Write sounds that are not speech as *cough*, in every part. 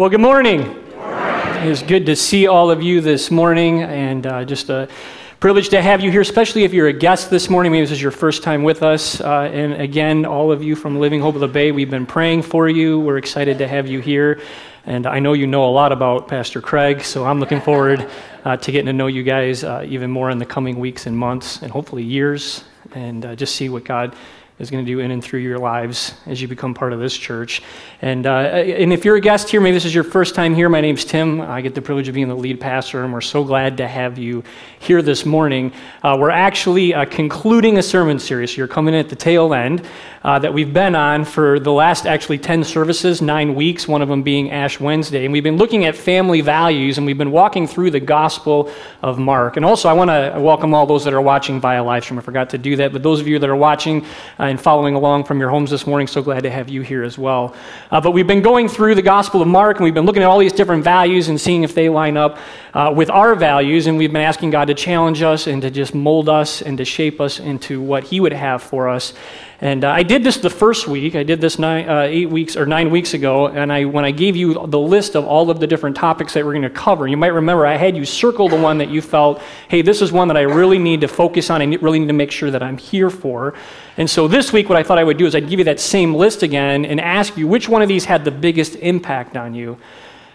Well, good morning. It's good to see all of you this morning, and uh, just a privilege to have you here, especially if you're a guest this morning. Maybe this is your first time with us. Uh, and again, all of you from Living Hope of the Bay, we've been praying for you. We're excited to have you here. And I know you know a lot about Pastor Craig, so I'm looking forward uh, to getting to know you guys uh, even more in the coming weeks and months, and hopefully years, and uh, just see what God is going to do in and through your lives as you become part of this church. And, uh, and if you're a guest here, maybe this is your first time here, my name's Tim. I get the privilege of being the lead pastor, and we're so glad to have you here this morning. Uh, we're actually uh, concluding a sermon series. You're coming at the tail end uh, that we've been on for the last actually 10 services, nine weeks, one of them being Ash Wednesday. And we've been looking at family values, and we've been walking through the Gospel of Mark. And also, I want to welcome all those that are watching via live stream. I forgot to do that, but those of you that are watching uh, and following along from your homes this morning, so glad to have you here as well. Uh, but we've been going through the Gospel of Mark, and we've been looking at all these different values and seeing if they line up uh, with our values. And we've been asking God to challenge us and to just mold us and to shape us into what He would have for us. And uh, I did this the first week. I did this nine, uh, eight weeks or nine weeks ago. And I, when I gave you the list of all of the different topics that we're going to cover, you might remember I had you circle the one that you felt, hey, this is one that I really need to focus on. I really need to make sure that I'm here for. And so this week, what I thought I would do is I'd give you that same list again and ask you which one of these had the biggest impact on you.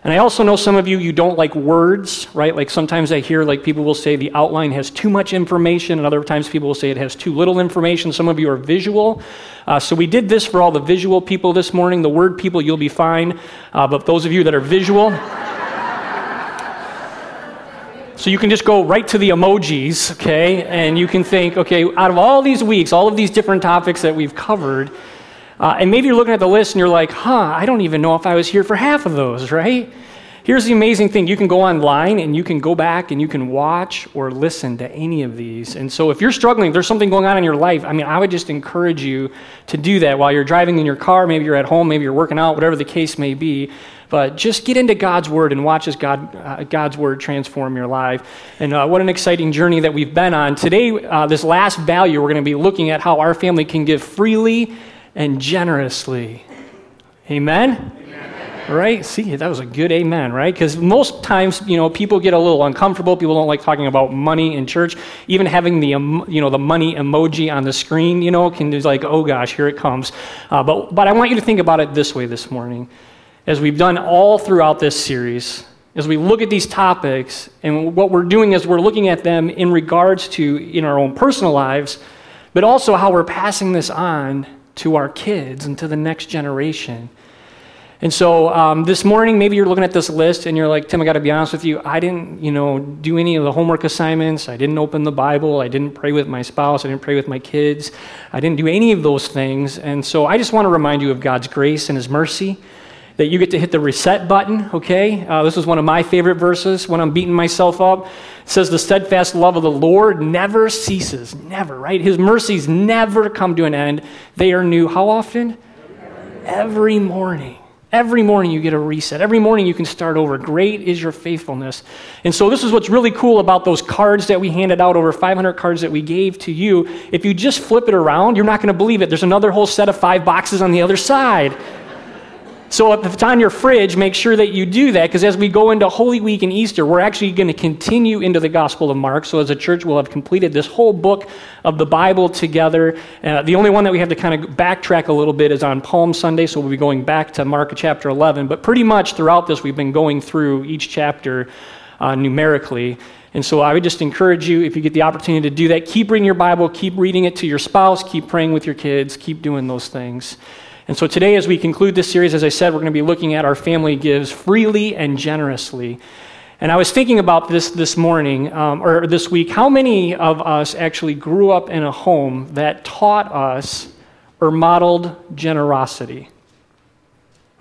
And I also know some of you, you don't like words, right? Like sometimes I hear like people will say the outline has too much information, and other times people will say it has too little information. Some of you are visual. Uh, so we did this for all the visual people this morning. The word people, you'll be fine. Uh, but those of you that are visual, *laughs* so you can just go right to the emojis, okay? And you can think, okay, out of all these weeks, all of these different topics that we've covered, uh, and maybe you're looking at the list and you're like, huh, I don't even know if I was here for half of those, right? Here's the amazing thing you can go online and you can go back and you can watch or listen to any of these. And so if you're struggling, there's something going on in your life, I mean, I would just encourage you to do that while you're driving in your car. Maybe you're at home, maybe you're working out, whatever the case may be. But just get into God's Word and watch as God, uh, God's Word transform your life. And uh, what an exciting journey that we've been on. Today, uh, this last value, we're going to be looking at how our family can give freely and generously. Amen? Right? See, that was a good amen, right? Because most times, you know, people get a little uncomfortable. People don't like talking about money in church. Even having the, you know, the money emoji on the screen, you know, can be like, oh gosh, here it comes. Uh, but, but I want you to think about it this way this morning. As we've done all throughout this series, as we look at these topics, and what we're doing is we're looking at them in regards to in our own personal lives, but also how we're passing this on to our kids and to the next generation. And so um, this morning, maybe you're looking at this list and you're like, Tim, I got to be honest with you. I didn't, you know, do any of the homework assignments. I didn't open the Bible. I didn't pray with my spouse. I didn't pray with my kids. I didn't do any of those things. And so I just want to remind you of God's grace and His mercy. That you get to hit the reset button, okay? Uh, this is one of my favorite verses when I'm beating myself up. It says, The steadfast love of the Lord never ceases, never, right? His mercies never come to an end. They are new. How often? Every morning. Every morning you get a reset. Every morning you can start over. Great is your faithfulness. And so, this is what's really cool about those cards that we handed out, over 500 cards that we gave to you. If you just flip it around, you're not going to believe it. There's another whole set of five boxes on the other side. So if it's on your fridge, make sure that you do that because as we go into Holy Week and Easter, we're actually going to continue into the Gospel of Mark. So as a church, we'll have completed this whole book of the Bible together. Uh, the only one that we have to kind of backtrack a little bit is on Palm Sunday, so we'll be going back to Mark chapter 11. But pretty much throughout this, we've been going through each chapter uh, numerically. And so I would just encourage you, if you get the opportunity to do that, keep reading your Bible, keep reading it to your spouse, keep praying with your kids, keep doing those things. And so today, as we conclude this series, as I said, we're going to be looking at our family gives freely and generously. And I was thinking about this this morning, um, or this week, how many of us actually grew up in a home that taught us or modeled generosity?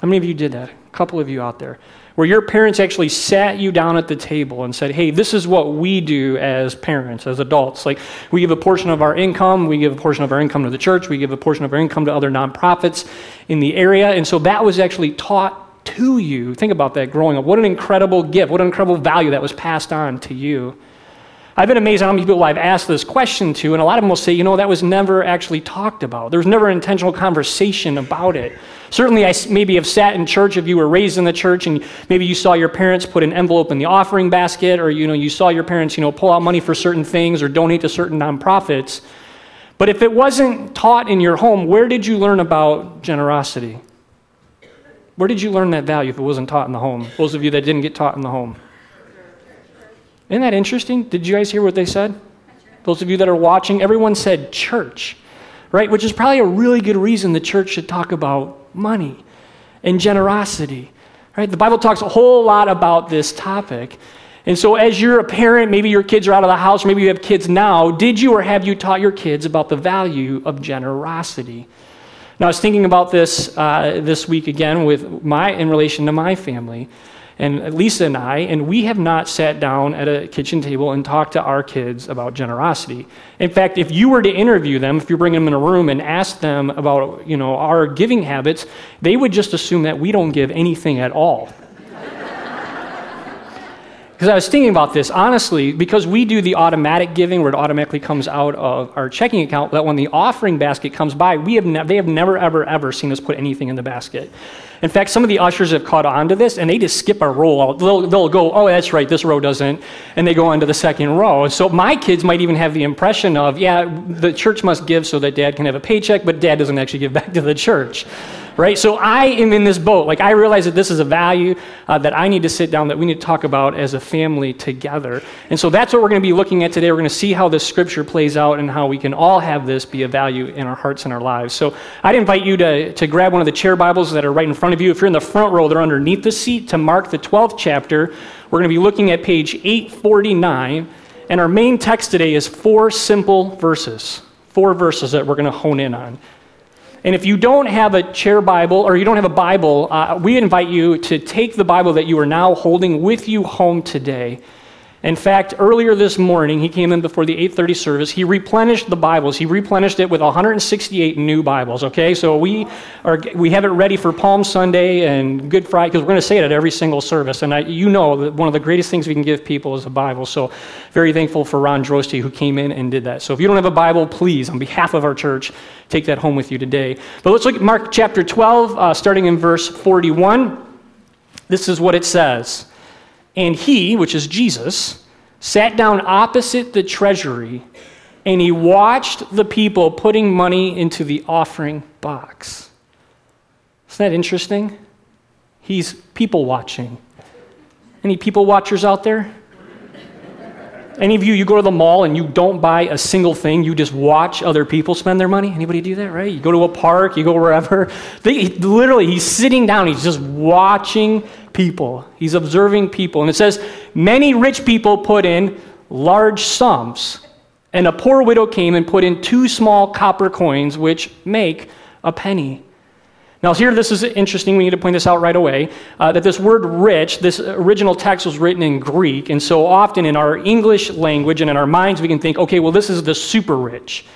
How many of you did that? A couple of you out there where your parents actually sat you down at the table and said, hey, this is what we do as parents, as adults. Like, we give a portion of our income, we give a portion of our income to the church, we give a portion of our income to other nonprofits in the area. And so that was actually taught to you. Think about that growing up. What an incredible gift, what an incredible value that was passed on to you. I've been amazed how many people I've asked this question to, and a lot of them will say, you know, that was never actually talked about. There was never an intentional conversation about it. Certainly, I maybe have sat in church if you were raised in the church and maybe you saw your parents put an envelope in the offering basket or you know, you saw your parents you know, pull out money for certain things or donate to certain nonprofits. But if it wasn't taught in your home, where did you learn about generosity? Where did you learn that value if it wasn't taught in the home? Those of you that didn't get taught in the home. Isn't that interesting? Did you guys hear what they said? Those of you that are watching, everyone said church, right? Which is probably a really good reason the church should talk about money and generosity, right? The Bible talks a whole lot about this topic. And so, as you're a parent, maybe your kids are out of the house, maybe you have kids now, did you or have you taught your kids about the value of generosity? Now, I was thinking about this uh, this week again with my in relation to my family and Lisa and I, and we have not sat down at a kitchen table and talked to our kids about generosity. In fact, if you were to interview them, if you bring them in a room and ask them about, you know, our giving habits, they would just assume that we don't give anything at all. *laughs* Because I was thinking about this, honestly, because we do the automatic giving where it automatically comes out of our checking account, that when the offering basket comes by, we have ne- they have never, ever, ever seen us put anything in the basket. In fact, some of the ushers have caught on to this and they just skip a row. They'll, they'll go, oh, that's right, this row doesn't. And they go on to the second row. So my kids might even have the impression of, yeah, the church must give so that dad can have a paycheck, but dad doesn't actually give *laughs* back to the church right? So I am in this boat. Like, I realize that this is a value uh, that I need to sit down, that we need to talk about as a family together. And so that's what we're going to be looking at today. We're going to see how this scripture plays out and how we can all have this be a value in our hearts and our lives. So I'd invite you to, to grab one of the chair Bibles that are right in front of you. If you're in the front row, they're underneath the seat to mark the 12th chapter. We're going to be looking at page 849. And our main text today is four simple verses. Four verses that we're going to hone in on. And if you don't have a chair Bible or you don't have a Bible, uh, we invite you to take the Bible that you are now holding with you home today in fact, earlier this morning, he came in before the 8:30 service. He replenished the Bibles. He replenished it with 168 new Bibles. Okay, so we are we have it ready for Palm Sunday and Good Friday because we're going to say it at every single service. And I, you know that one of the greatest things we can give people is a Bible. So very thankful for Ron Drosty who came in and did that. So if you don't have a Bible, please, on behalf of our church, take that home with you today. But let's look at Mark chapter 12, uh, starting in verse 41. This is what it says. And he, which is Jesus, sat down opposite the treasury and he watched the people putting money into the offering box. Isn't that interesting? He's people watching. Any people watchers out there? Any of you, you go to the mall and you don't buy a single thing, you just watch other people spend their money? Anybody do that, right? You go to a park, you go wherever. They, literally, he's sitting down, he's just watching people. He's observing people. And it says, Many rich people put in large sums, and a poor widow came and put in two small copper coins, which make a penny. Now, here, this is interesting. We need to point this out right away uh, that this word rich, this original text was written in Greek. And so often in our English language and in our minds, we can think, okay, well, this is the super rich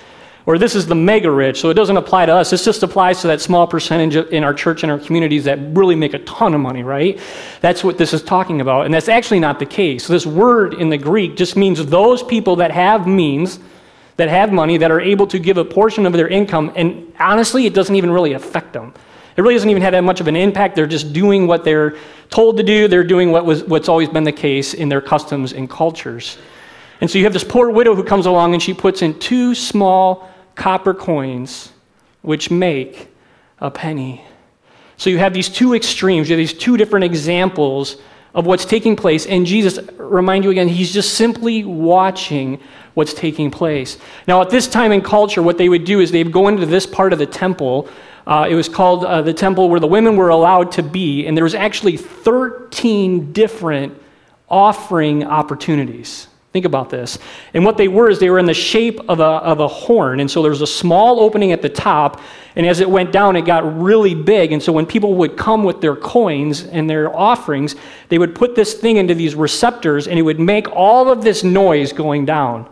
or this is the mega rich, so it doesn't apply to us. This just applies to that small percentage in our church and our communities that really make a ton of money, right? That's what this is talking about. And that's actually not the case. This word in the Greek just means those people that have means, that have money, that are able to give a portion of their income. And honestly, it doesn't even really affect them. It really doesn't even have that much of an impact. They're just doing what they're told to do. They're doing what was, what's always been the case in their customs and cultures. And so you have this poor widow who comes along and she puts in two small copper coins, which make a penny. So you have these two extremes, you have these two different examples of what's taking place. And Jesus, remind you again, he's just simply watching what's taking place. Now, at this time in culture, what they would do is they'd go into this part of the temple. Uh, it was called uh, the temple where the women were allowed to be, and there was actually 13 different offering opportunities. Think about this. And what they were is they were in the shape of a, of a horn. And so there was a small opening at the top. And as it went down, it got really big. And so when people would come with their coins and their offerings, they would put this thing into these receptors and it would make all of this noise going down.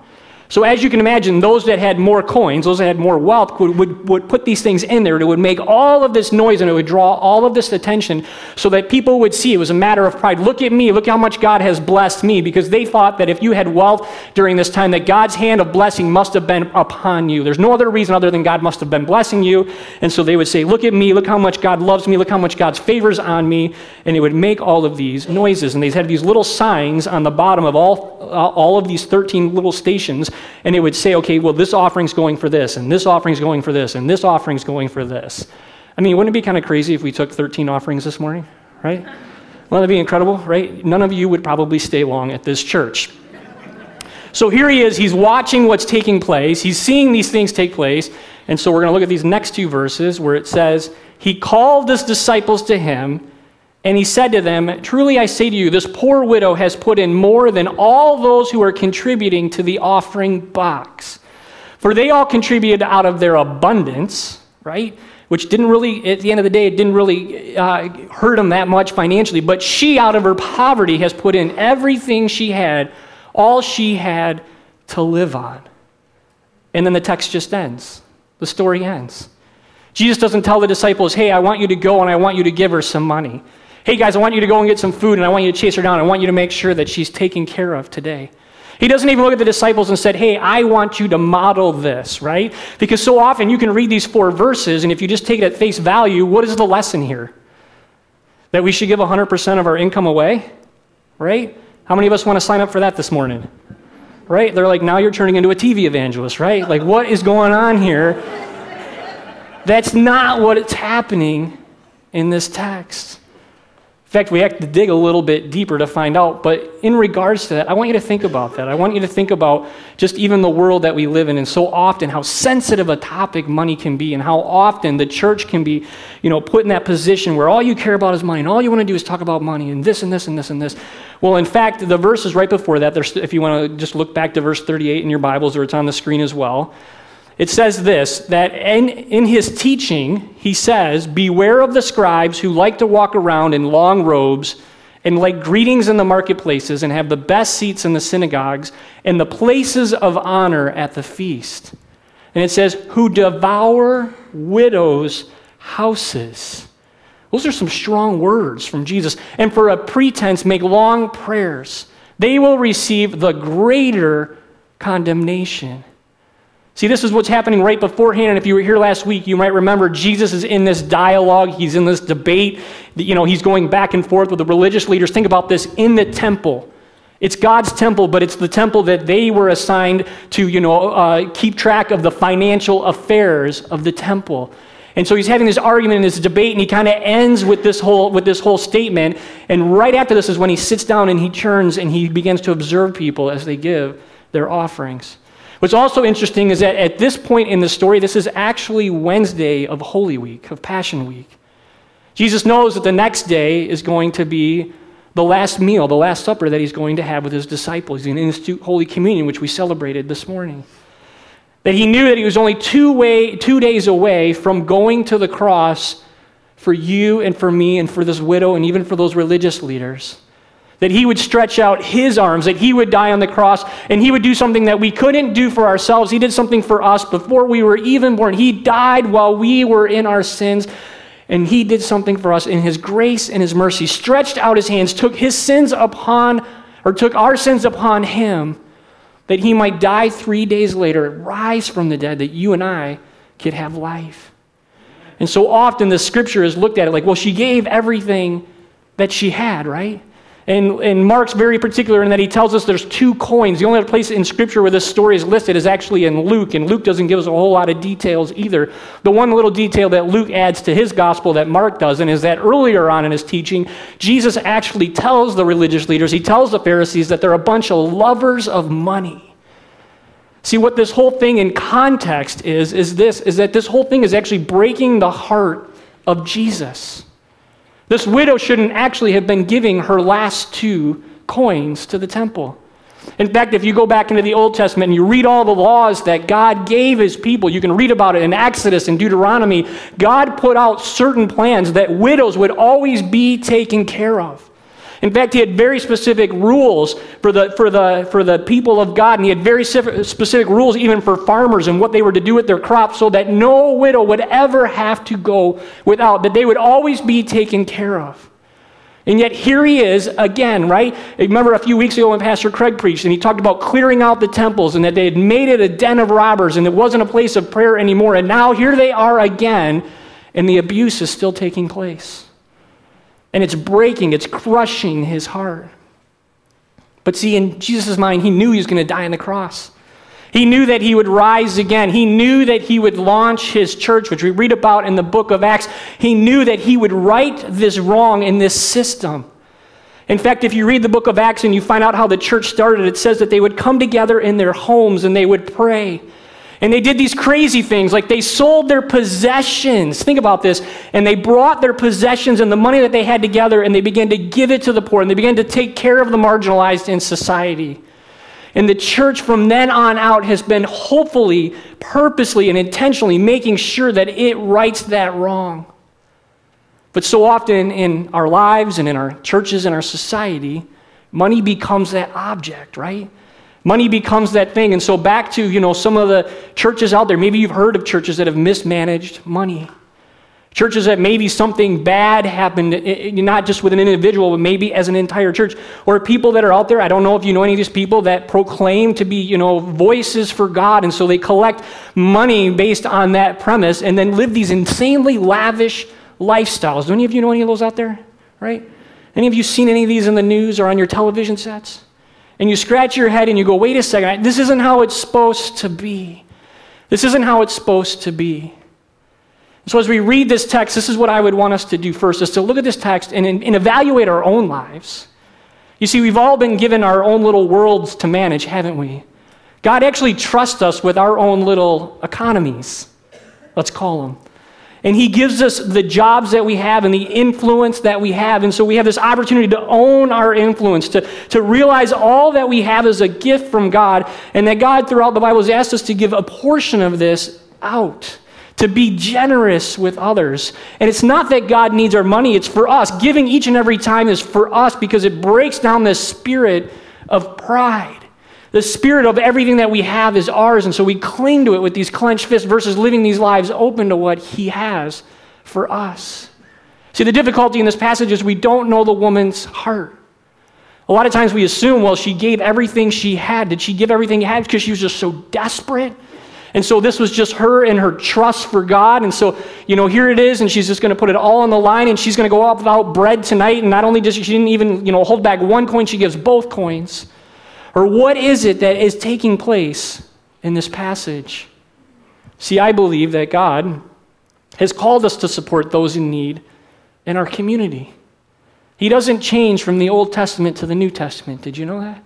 So, as you can imagine, those that had more coins, those that had more wealth, would, would, would put these things in there. It would make all of this noise and it would draw all of this attention so that people would see it was a matter of pride. Look at me, look how much God has blessed me, because they thought that if you had wealth during this time, that God's hand of blessing must have been upon you. There's no other reason other than God must have been blessing you. And so they would say, Look at me, look how much God loves me, look how much God's favors on me. And it would make all of these noises. And they had these little signs on the bottom of all, all of these 13 little stations and it would say, okay, well, this offering's going for this, and this offering's going for this, and this offering's going for this. I mean, wouldn't it be kind of crazy if we took 13 offerings this morning, right? Wouldn't that be incredible, right? None of you would probably stay long at this church. So here he is, he's watching what's taking place, he's seeing these things take place. And so we're going to look at these next two verses where it says, He called his disciples to him and he said to them, Truly I say to you, this poor widow has put in more than all those who are contributing to the offering box. For they all contributed out of their abundance, right? Which didn't really, at the end of the day, it didn't really uh, hurt them that much financially. But she, out of her poverty, has put in everything she had, all she had to live on. And then the text just ends. The story ends. Jesus doesn't tell the disciples, hey, I want you to go and I want you to give her some money hey guys, I want you to go and get some food and I want you to chase her down. I want you to make sure that she's taken care of today. He doesn't even look at the disciples and said, Hey, I want you to model this, right? Because so often you can read these four verses, and if you just take it at face value, what is the lesson here? That we should give 100% of our income away, right? How many of us want to sign up for that this morning? Right? They're like, now you're turning into a TV evangelist, right? Like, what is going on here? That's not what it's happening in this text. In fact, we have to dig a little bit deeper to find out. But in regards to that, I want you to think about that. I want you to think about just even the world that we live in and so often how sensitive a topic money can be and how often the church can be, you know, put in that position where all you care about is money and all you want to do is talk about money and this and this and this and this. Well, in fact, the verses right before that, if you want to just look back to verse 38 in your Bibles or it's on the screen as well, it says this that in, in his teaching, he says, Beware of the scribes who like to walk around in long robes and like greetings in the marketplaces and have the best seats in the synagogues and the places of honor at the feast. And it says, Who devour widows' houses. Those are some strong words from Jesus. And for a pretense, make long prayers. They will receive the greater condemnation. See, this is what's happening right beforehand. And if you were here last week, you might remember Jesus is in this dialogue. He's in this debate. You know, he's going back and forth with the religious leaders. Think about this in the temple. It's God's temple, but it's the temple that they were assigned to, you know, uh, keep track of the financial affairs of the temple. And so he's having this argument and this debate, and he kind of ends with this whole with this whole statement. And right after this is when he sits down and he turns and he begins to observe people as they give their offerings. What's also interesting is that at this point in the story, this is actually Wednesday of Holy Week, of Passion Week. Jesus knows that the next day is going to be the last meal, the last supper that he's going to have with his disciples. To institute Holy Communion, which we celebrated this morning. That he knew that he was only two, way, two days away from going to the cross for you and for me and for this widow and even for those religious leaders that he would stretch out his arms, that he would die on the cross, and he would do something that we couldn't do for ourselves. He did something for us before we were even born. He died while we were in our sins, and he did something for us in his grace and his mercy. Stretched out his hands, took his sins upon, or took our sins upon him, that he might die three days later, rise from the dead, that you and I could have life. And so often the scripture is looked at it like, well, she gave everything that she had, right? And, and Mark's very particular in that he tells us there's two coins. The only other place in Scripture where this story is listed is actually in Luke, and Luke doesn't give us a whole lot of details either. The one little detail that Luke adds to his gospel that Mark doesn't is that earlier on in his teaching, Jesus actually tells the religious leaders, he tells the Pharisees that they're a bunch of lovers of money. See, what this whole thing in context is, is this, is that this whole thing is actually breaking the heart of Jesus. This widow shouldn't actually have been giving her last two coins to the temple. In fact, if you go back into the Old Testament and you read all the laws that God gave his people, you can read about it in Exodus and Deuteronomy. God put out certain plans that widows would always be taken care of. In fact, he had very specific rules for the, for the, for the people of God, and he had very specific rules even for farmers and what they were to do with their crops so that no widow would ever have to go without, that they would always be taken care of. And yet here he is again, right? Remember a few weeks ago when Pastor Craig preached and he talked about clearing out the temples and that they had made it a den of robbers and it wasn't a place of prayer anymore. And now here they are again, and the abuse is still taking place. And it's breaking, it's crushing his heart. But see, in Jesus' mind, he knew he was going to die on the cross. He knew that he would rise again. He knew that he would launch his church, which we read about in the book of Acts. He knew that he would right this wrong in this system. In fact, if you read the book of Acts and you find out how the church started, it says that they would come together in their homes and they would pray. And they did these crazy things, like they sold their possessions. Think about this. And they brought their possessions and the money that they had together and they began to give it to the poor and they began to take care of the marginalized in society. And the church from then on out has been hopefully, purposely, and intentionally making sure that it rights that wrong. But so often in our lives and in our churches and our society, money becomes that object, right? Money becomes that thing. And so back to, you know, some of the churches out there, maybe you've heard of churches that have mismanaged money. Churches that maybe something bad happened, eh, eh, not just with an individual, but maybe as an entire church. Or people that are out there, I don't know if you know any of these people that proclaim to be, you know, voices for God. And so they collect money based on that premise and then live these insanely lavish lifestyles. Do any of you know any of those out there? Right? Any of you seen any of these in the news or on your television sets? And you scratch your head and you go, wait a second, this isn't how it's supposed to be. This isn't how it's supposed to be. So, as we read this text, this is what I would want us to do first is to look at this text and, and evaluate our own lives. You see, we've all been given our own little worlds to manage, haven't we? God actually trusts us with our own little economies, let's call them. And He gives us the jobs that we have and the influence that we have. And so we have this opportunity to own our influence, to, to realize all that we have is a gift from God, and that God, throughout the Bible, has asked us to give a portion of this out to be generous with others. And it's not that God needs our money, it's for us. Giving each and every time is for us because it breaks down this spirit of pride. The spirit of everything that we have is ours, and so we cling to it with these clenched fists versus living these lives open to what He has for us. See, the difficulty in this passage is we don't know the woman's heart. A lot of times we assume, well, she gave everything she had. Did she give everything she had because she was just so desperate? And so this was just her and her trust for God. And so, you know, here it is, and she's just going to put it all on the line, and she's going to go out without bread tonight. And not only does she, she didn't even, you know, hold back one coin, she gives both coins. Or what is it that is taking place in this passage? See, I believe that God has called us to support those in need in our community. He doesn't change from the Old Testament to the New Testament. Did you know that?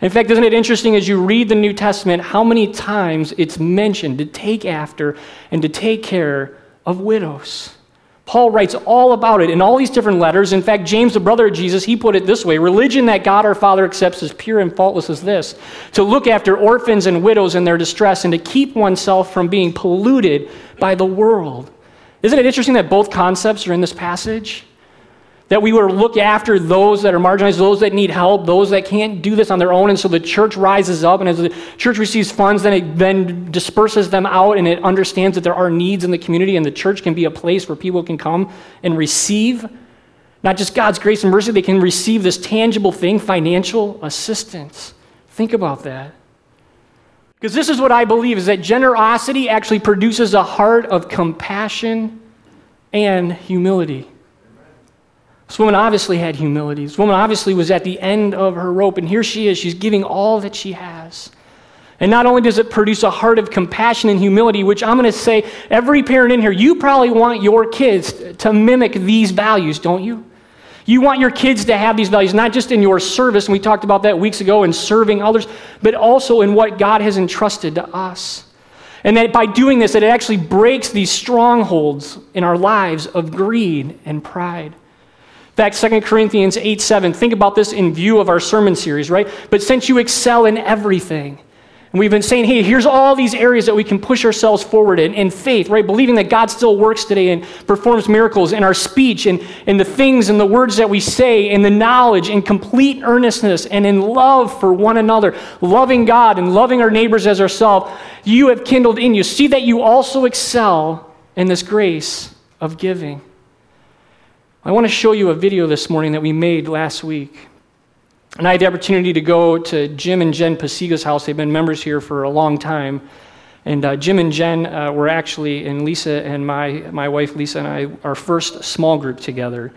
In fact, isn't it interesting as you read the New Testament how many times it's mentioned to take after and to take care of widows? Paul writes all about it in all these different letters. In fact, James, the brother of Jesus, he put it this way Religion that God our Father accepts as pure and faultless as this to look after orphans and widows in their distress and to keep oneself from being polluted by the world. Isn't it interesting that both concepts are in this passage? That we would look after those that are marginalized, those that need help, those that can't do this on their own. And so the church rises up, and as the church receives funds, then it then disperses them out, and it understands that there are needs in the community, and the church can be a place where people can come and receive not just God's grace and mercy, they can receive this tangible thing, financial assistance. Think about that. Because this is what I believe is that generosity actually produces a heart of compassion and humility. This woman obviously had humility. This woman obviously was at the end of her rope, and here she is. She's giving all that she has. And not only does it produce a heart of compassion and humility, which I'm going to say, every parent in here, you probably want your kids to mimic these values, don't you? You want your kids to have these values, not just in your service, and we talked about that weeks ago, in serving others, but also in what God has entrusted to us. And that by doing this, that it actually breaks these strongholds in our lives of greed and pride. Fact, 2 Corinthians 8 7, think about this in view of our sermon series, right? But since you excel in everything, And we've been saying, hey, here's all these areas that we can push ourselves forward in, in faith, right? Believing that God still works today and performs miracles in our speech and in the things and the words that we say, and the knowledge, in complete earnestness, and in love for one another, loving God and loving our neighbors as ourselves. You have kindled in you. See that you also excel in this grace of giving. I want to show you a video this morning that we made last week. And I had the opportunity to go to Jim and Jen Pasiga's house. They've been members here for a long time. And uh, Jim and Jen uh, were actually, and Lisa and my, my wife Lisa and I, our first small group together.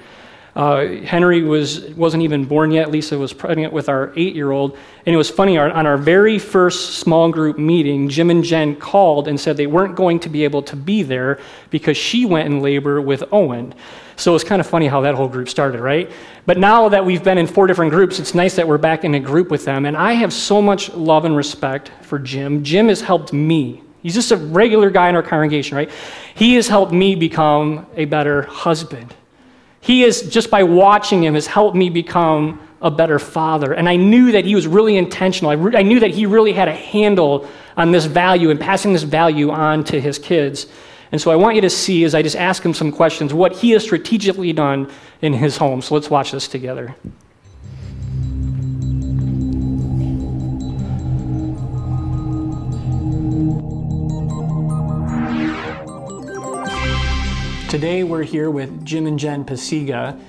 Uh, Henry was, wasn't even born yet. Lisa was pregnant with our eight year old. And it was funny, our, on our very first small group meeting, Jim and Jen called and said they weren't going to be able to be there because she went in labor with Owen. So it's kind of funny how that whole group started, right? But now that we've been in four different groups, it's nice that we're back in a group with them. And I have so much love and respect for Jim. Jim has helped me. He's just a regular guy in our congregation, right? He has helped me become a better husband. He is, just by watching him, has helped me become a better father. And I knew that he was really intentional. I, re- I, knew that he really had a handle on this value and passing this value on to his kids. And so I want you to see, as I just ask him some questions, what he has strategically done in his home. So let's watch this together. Today we're here with Jim and Jen Pasiga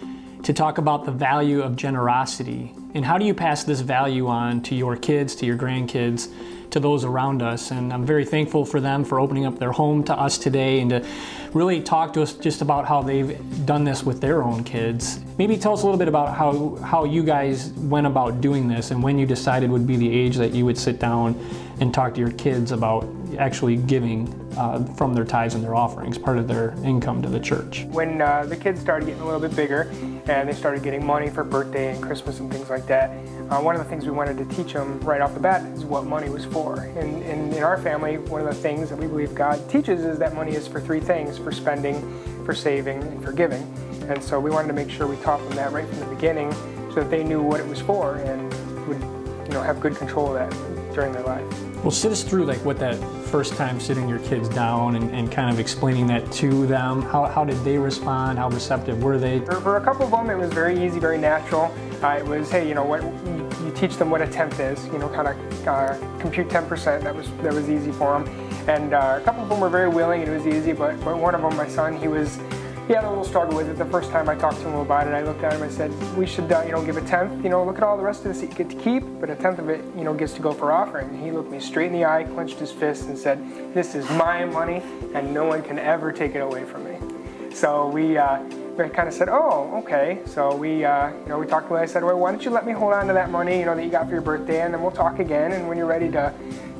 to talk about the value of generosity and how do you pass this value on to your kids, to your grandkids, to those around us. And I'm very thankful for them for opening up their home to us today and to really talk to us just about how they've done this with their own kids. Maybe tell us a little bit about how, how you guys went about doing this and when you decided would be the age that you would sit down and talk to your kids about actually giving uh, from their tithes and their offerings, part of their income to the church. When uh, the kids started getting a little bit bigger and they started getting money for birthday and Christmas and things like that, uh, one of the things we wanted to teach them right off the bat is what money was for. And, and in our family, one of the things that we believe God teaches is that money is for three things for spending, for saving, and for giving. And so we wanted to make sure we taught them that right from the beginning so that they knew what it was for and would you know, have good control of that during their life. Well, sit us through like what that first time sitting your kids down and, and kind of explaining that to them. How, how did they respond? How receptive were they? For, for a couple of them, it was very easy, very natural. Uh, it was, hey, you know what? You, teach them what a tenth is. You know, kind of uh, compute 10%. That was that was easy for them. And uh, a couple of them were very willing. It was easy, but but one of them, my son, he was he had a little struggle with it. The first time I talked to him about it, I looked at him and I said, "We should, uh, you know, give a tenth. You know, look at all the rest of this that you get to keep, but a tenth of it, you know, gets to go for offering." And he looked me straight in the eye, clenched his fist, and said, "This is my money, and no one can ever take it away from me." So we. Uh, we kind of said, "Oh, okay." So we, uh, you know, we talked about. I said, "Well, why don't you let me hold on to that money, you know, that you got for your birthday, and then we'll talk again. And when you're ready to,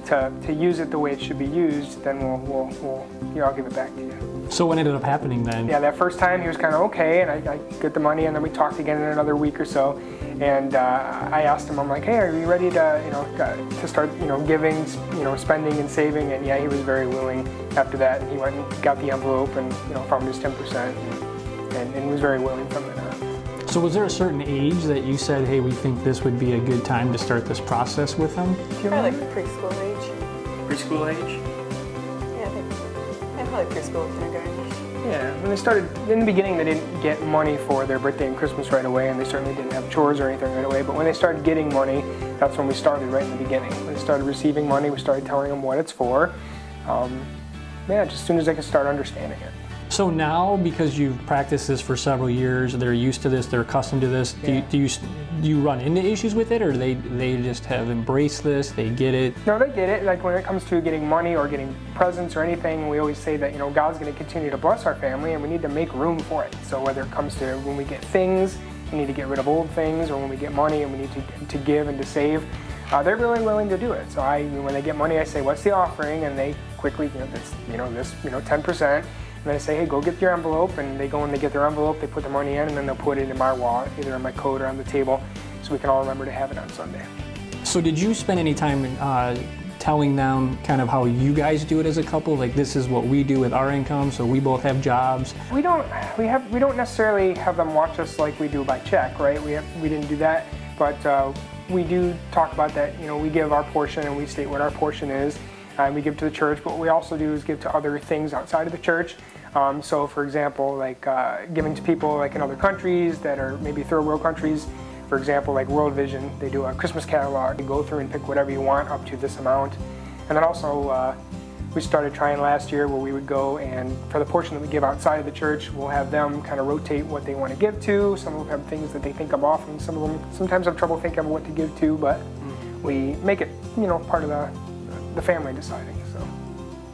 to, to use it the way it should be used, then we'll, we'll, we'll, you know, I'll give it back to you." So what ended up happening then? Yeah, that first time he was kind of okay, and I, I get the money, and then we talked again in another week or so, and uh, I asked him, I'm like, hey, are you ready to, you know, to start, you know, giving, you know, spending and saving? And yeah, he was very willing. After that, he went and got the envelope and you know found his 10%, and, and, and was very willing from then on. So was there a certain age that you said, hey, we think this would be a good time to start this process with them? Probably like preschool age. Preschool age? Probably preschool, kindergarten. Yeah, when they started in the beginning, they didn't get money for their birthday and Christmas right away, and they certainly didn't have chores or anything right away. But when they started getting money, that's when we started right in the beginning. When they started receiving money, we started telling them what it's for. Um, yeah, just as soon as they could start understanding it. So now, because you've practiced this for several years, they're used to this, they're accustomed to this. Do, you, do you do you run into issues with it, or they they just have embraced this? They get it. No, they get it. Like when it comes to getting money or getting presents or anything, we always say that you know God's going to continue to bless our family, and we need to make room for it. So whether it comes to when we get things, we need to get rid of old things, or when we get money and we need to to give and to save. Uh, they're really willing to do it. So I, when they get money, I say, "What's the offering?" And they quickly, you know, this, you know, this, you know, 10 percent and I say, hey, go get your envelope. And they go and they get their envelope, they put the money in, and then they'll put it in my wallet, either in my coat or on the table, so we can all remember to have it on Sunday. So, did you spend any time uh, telling them kind of how you guys do it as a couple? Like, this is what we do with our income, so we both have jobs. We don't. We have. We don't necessarily have them watch us like we do by check, right? We have. We didn't do that, but. Uh, we do talk about that. You know, we give our portion and we state what our portion is, and we give to the church. But what we also do is give to other things outside of the church. Um, so, for example, like uh, giving to people like in other countries that are maybe third world countries. For example, like World Vision, they do a Christmas catalog. You go through and pick whatever you want up to this amount. And then also, uh, we started trying last year where we would go and for the portion that we give outside of the church, we'll have them kind of rotate what they want to give to. Some of them have things that they think of often. Some of them sometimes have trouble thinking of what to give to, but we make it, you know, part of the, the family deciding.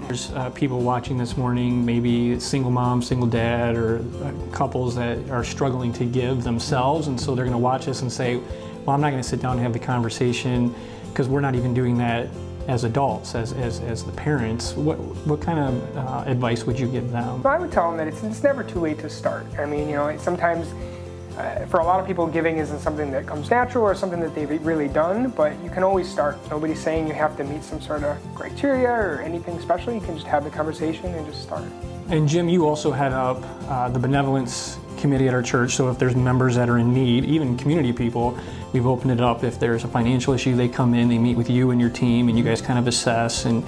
There's uh, people watching this morning, maybe single mom, single dad, or uh, couples that are struggling to give themselves, and so they're going to watch this and say, "Well, I'm not going to sit down and have the conversation because we're not even doing that as adults, as, as, as the parents, what, what kind of uh, advice would you give them? Well, I would tell them that it's, it's never too late to start. I mean, you know, sometimes uh, for a lot of people, giving isn't something that comes natural or something that they've really done, but you can always start. Nobody's saying you have to meet some sort of criteria or anything special. You can just have the conversation and just start. And Jim, you also head up uh, the benevolence committee at our church. So if there's members that are in need, even community people, we've opened it up. If there's a financial issue, they come in, they meet with you and your team, and you guys kind of assess. And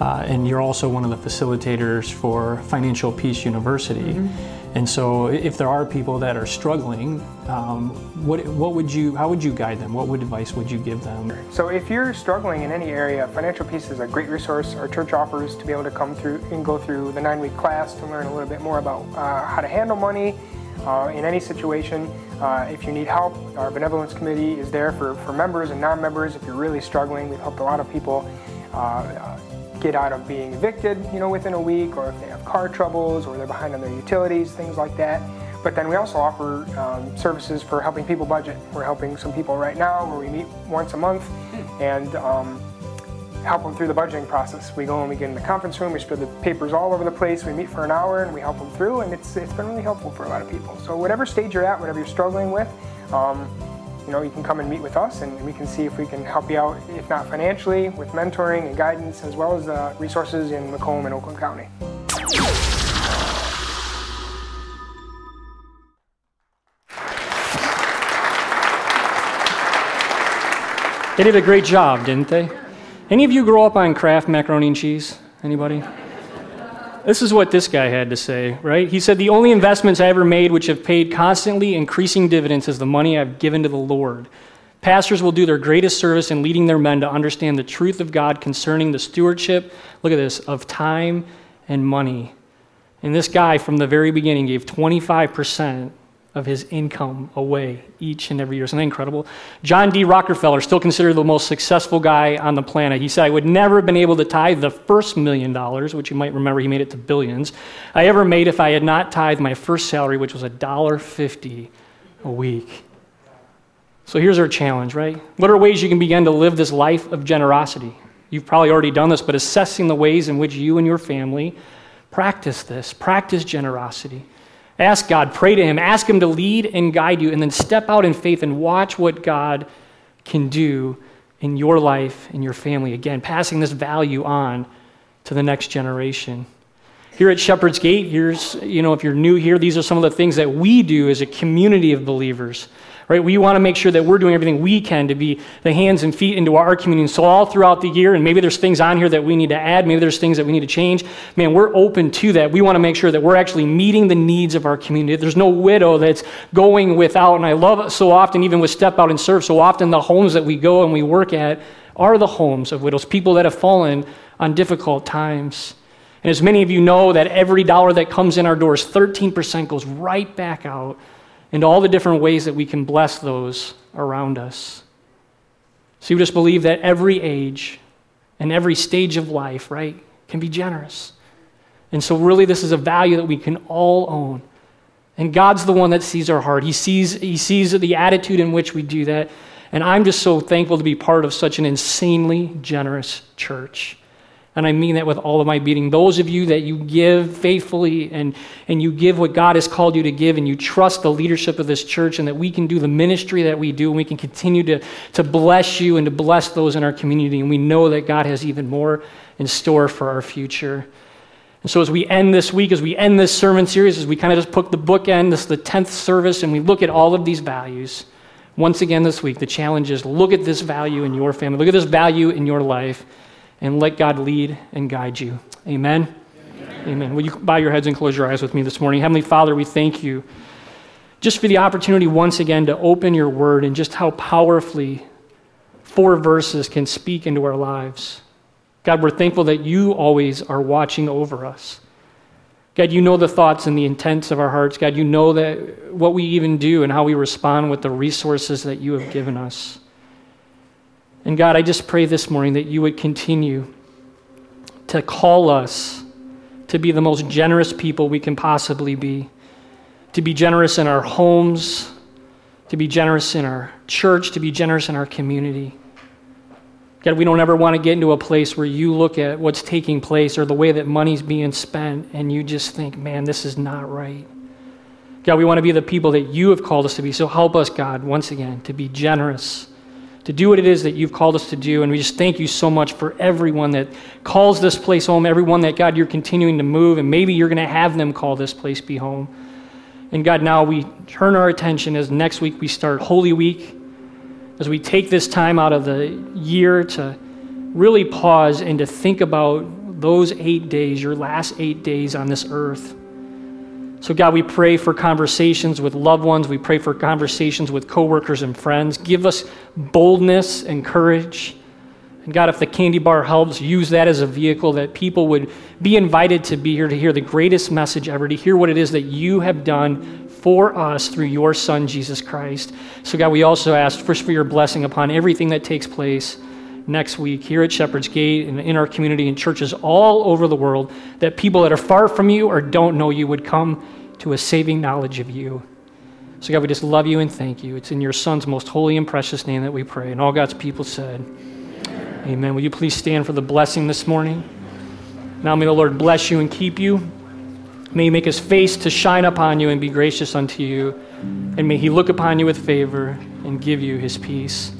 uh, and you're also one of the facilitators for Financial Peace University. Mm-hmm. And so, if there are people that are struggling, um, what, what would you, how would you guide them? What would advice would you give them? So, if you're struggling in any area, Financial Peace is a great resource. Our church offers to be able to come through and go through the nine-week class to learn a little bit more about uh, how to handle money, uh, in any situation. Uh, if you need help, our benevolence committee is there for, for members and non-members. If you're really struggling, we've helped a lot of people uh, get out of being evicted, you know, within a week, or if they have car troubles, or they're behind on their utilities, things like that. But then we also offer um, services for helping people budget. We're helping some people right now where we meet once a month, and um, help them through the budgeting process. We go and we get in the conference room, we spread the papers all over the place, we meet for an hour and we help them through, and it's, it's been really helpful for a lot of people. So, whatever stage you're at, whatever you're struggling with, um, you know, you can come and meet with us and we can see if we can help you out, if not financially, with mentoring and guidance, as well as uh, resources in Macomb and Oakland County. They did a great job, didn't they? Any of you grow up on Kraft macaroni and cheese? Anybody? This is what this guy had to say, right? He said, The only investments I ever made which have paid constantly increasing dividends is the money I've given to the Lord. Pastors will do their greatest service in leading their men to understand the truth of God concerning the stewardship, look at this, of time and money. And this guy from the very beginning gave 25% of his income away each and every year. Isn't that incredible? John D. Rockefeller, still considered the most successful guy on the planet. He said, I would never have been able to tithe the first million dollars, which you might remember he made it to billions, I ever made if I had not tithed my first salary, which was $1.50 a week. So here's our challenge, right? What are ways you can begin to live this life of generosity? You've probably already done this, but assessing the ways in which you and your family practice this, practice generosity. Ask God, pray to Him, ask Him to lead and guide you, and then step out in faith and watch what God can do in your life and your family. Again, passing this value on to the next generation. Here at Shepherd's Gate, here's, you know, if you're new here, these are some of the things that we do as a community of believers right? We want to make sure that we're doing everything we can to be the hands and feet into our community. So all throughout the year, and maybe there's things on here that we need to add, maybe there's things that we need to change. Man, we're open to that. We want to make sure that we're actually meeting the needs of our community. There's no widow that's going without. And I love so often, even with Step Out and Serve, so often the homes that we go and we work at are the homes of widows, people that have fallen on difficult times. And as many of you know, that every dollar that comes in our doors, 13% goes right back out into all the different ways that we can bless those around us. So you just believe that every age and every stage of life, right, can be generous. And so, really, this is a value that we can all own. And God's the one that sees our heart. He sees, he sees the attitude in which we do that. And I'm just so thankful to be part of such an insanely generous church. And I mean that with all of my being. Those of you that you give faithfully and, and you give what God has called you to give, and you trust the leadership of this church, and that we can do the ministry that we do, and we can continue to, to bless you and to bless those in our community. And we know that God has even more in store for our future. And so, as we end this week, as we end this sermon series, as we kind of just put the bookend, this is the 10th service, and we look at all of these values, Once again this week, the challenge is look at this value in your family, look at this value in your life, and let God lead and guide you. Amen. Amen. Amen. Will you bow your heads and close your eyes with me this morning? Heavenly Father, we thank you just for the opportunity once again to open your word and just how powerfully four verses can speak into our lives. God, we're thankful that you always are watching over us. God, you know the thoughts and the intents of our hearts. God, you know that what we even do and how we respond with the resources that you have given us. And God, I just pray this morning that you would continue to call us to be the most generous people we can possibly be, to be generous in our homes, to be generous in our church, to be generous in our community. God, we don't ever want to get into a place where you look at what's taking place or the way that money's being spent and you just think, man, this is not right. God, we want to be the people that you have called us to be. So help us, God, once again, to be generous, to do what it is that you've called us to do. And we just thank you so much for everyone that calls this place home, everyone that, God, you're continuing to move, and maybe you're going to have them call this place be home. And God, now we turn our attention as next week we start Holy Week as we take this time out of the year to really pause and to think about those eight days, your last eight days on this earth. So, God, we pray for conversations with loved ones. We pray for conversations with coworkers and friends. Give us boldness and courage. And God, if the candy bar helps, use that as a vehicle that people would be invited to be here to hear the greatest message ever, to hear what it is that you have done for us through your Son, Jesus Christ. So, God, we also ask first for your blessing upon everything that takes place next week here at Shepherd's Gate and in our community and churches all over the world, that people that are far from you or don't know you would come to a saving knowledge of you. So, God, we just love you and thank you. It's in your Son's most holy and precious name that we pray. And all God's people said, Amen. Amen. Will you please stand for the blessing this morning? Now may the Lord bless you and keep you. May he make his face to shine upon you and be gracious unto you. And may he look upon you with favor and give you his peace.